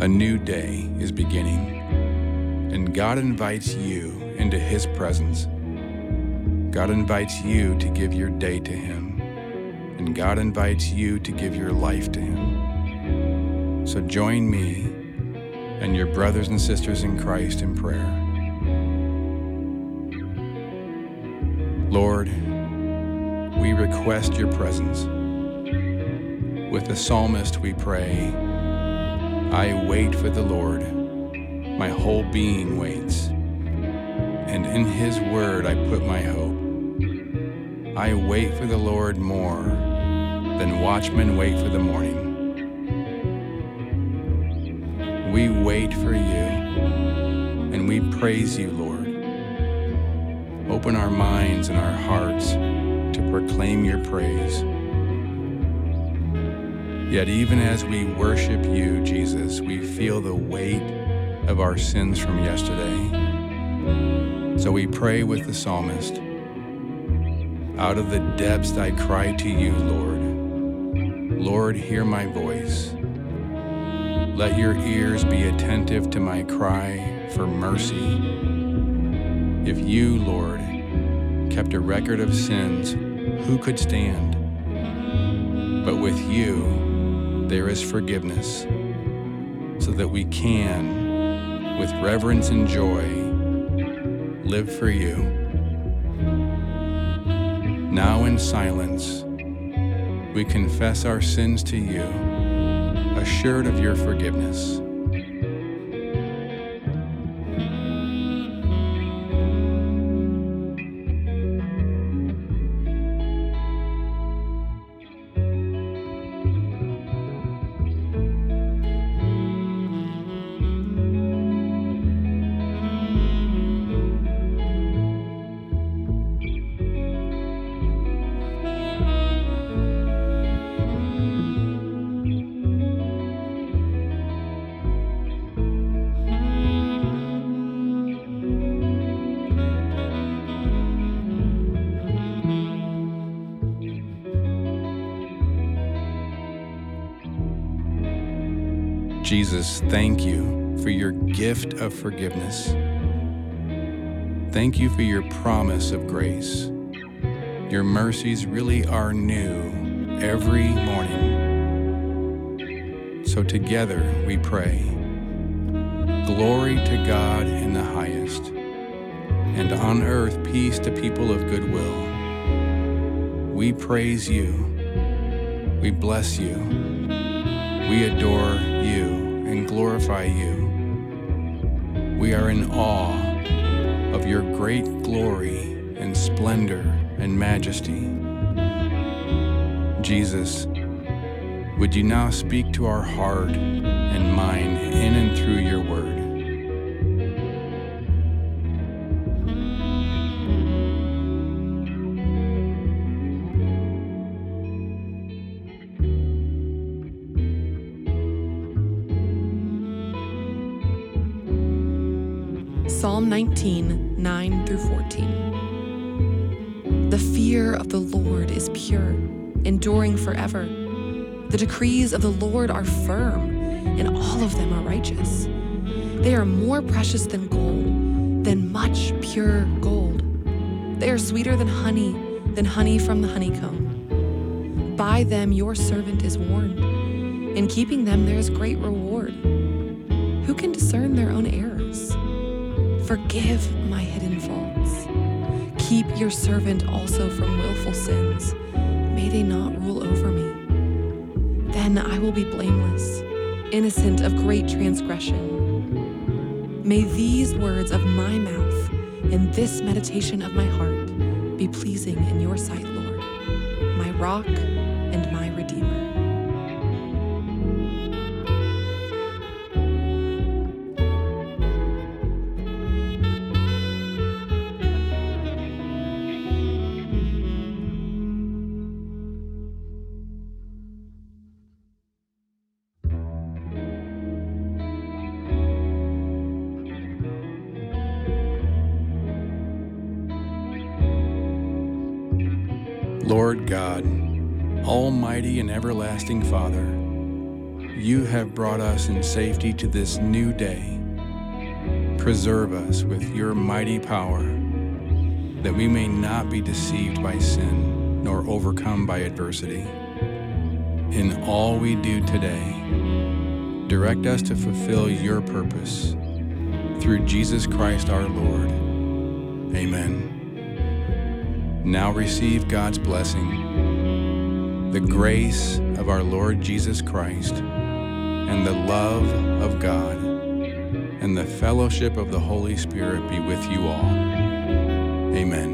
A new day is beginning, and God invites you into His presence. God invites you to give your day to Him, and God invites you to give your life to Him. So join me and your brothers and sisters in Christ in prayer. Lord, we request your presence. With the psalmist, we pray, I wait for the Lord, my whole being waits, and in his word I put my hope. I wait for the Lord more than watchmen wait for the morning. We wait for you, and we praise you, Lord. Open our minds and our hearts to proclaim your praise. Yet, even as we worship you, Jesus, we feel the weight of our sins from yesterday. So we pray with the psalmist Out of the depths I cry to you, Lord. Lord, hear my voice. Let your ears be attentive to my cry for mercy. If you, Lord, kept a record of sins, who could stand? But with you, there is forgiveness, so that we can, with reverence and joy, live for you. Now in silence, we confess our sins to you, assured of your forgiveness. Jesus, thank you for your gift of forgiveness. Thank you for your promise of grace. Your mercies really are new every morning. So together we pray Glory to God in the highest, and on earth peace to people of good will. We praise you. We bless you. We adore and glorify you. We are in awe of your great glory and splendor and majesty. Jesus, would you now speak to our heart and mind in and through your word? Psalm 19, 9 through 14. The fear of the Lord is pure, enduring forever. The decrees of the Lord are firm, and all of them are righteous. They are more precious than gold, than much pure gold. They are sweeter than honey, than honey from the honeycomb. By them your servant is warned. In keeping them there is great reward. Who can discern their own errors? Forgive my hidden faults. Keep your servant also from willful sins. May they not rule over me. Then I will be blameless, innocent of great transgression. May these words of my mouth and this meditation of my heart be pleasing in your sight, Lord, my rock and my redeemer. Lord God, Almighty and everlasting Father, you have brought us in safety to this new day. Preserve us with your mighty power, that we may not be deceived by sin nor overcome by adversity. In all we do today, direct us to fulfill your purpose. Through Jesus Christ our Lord. Amen. Now receive God's blessing, the grace of our Lord Jesus Christ, and the love of God, and the fellowship of the Holy Spirit be with you all. Amen.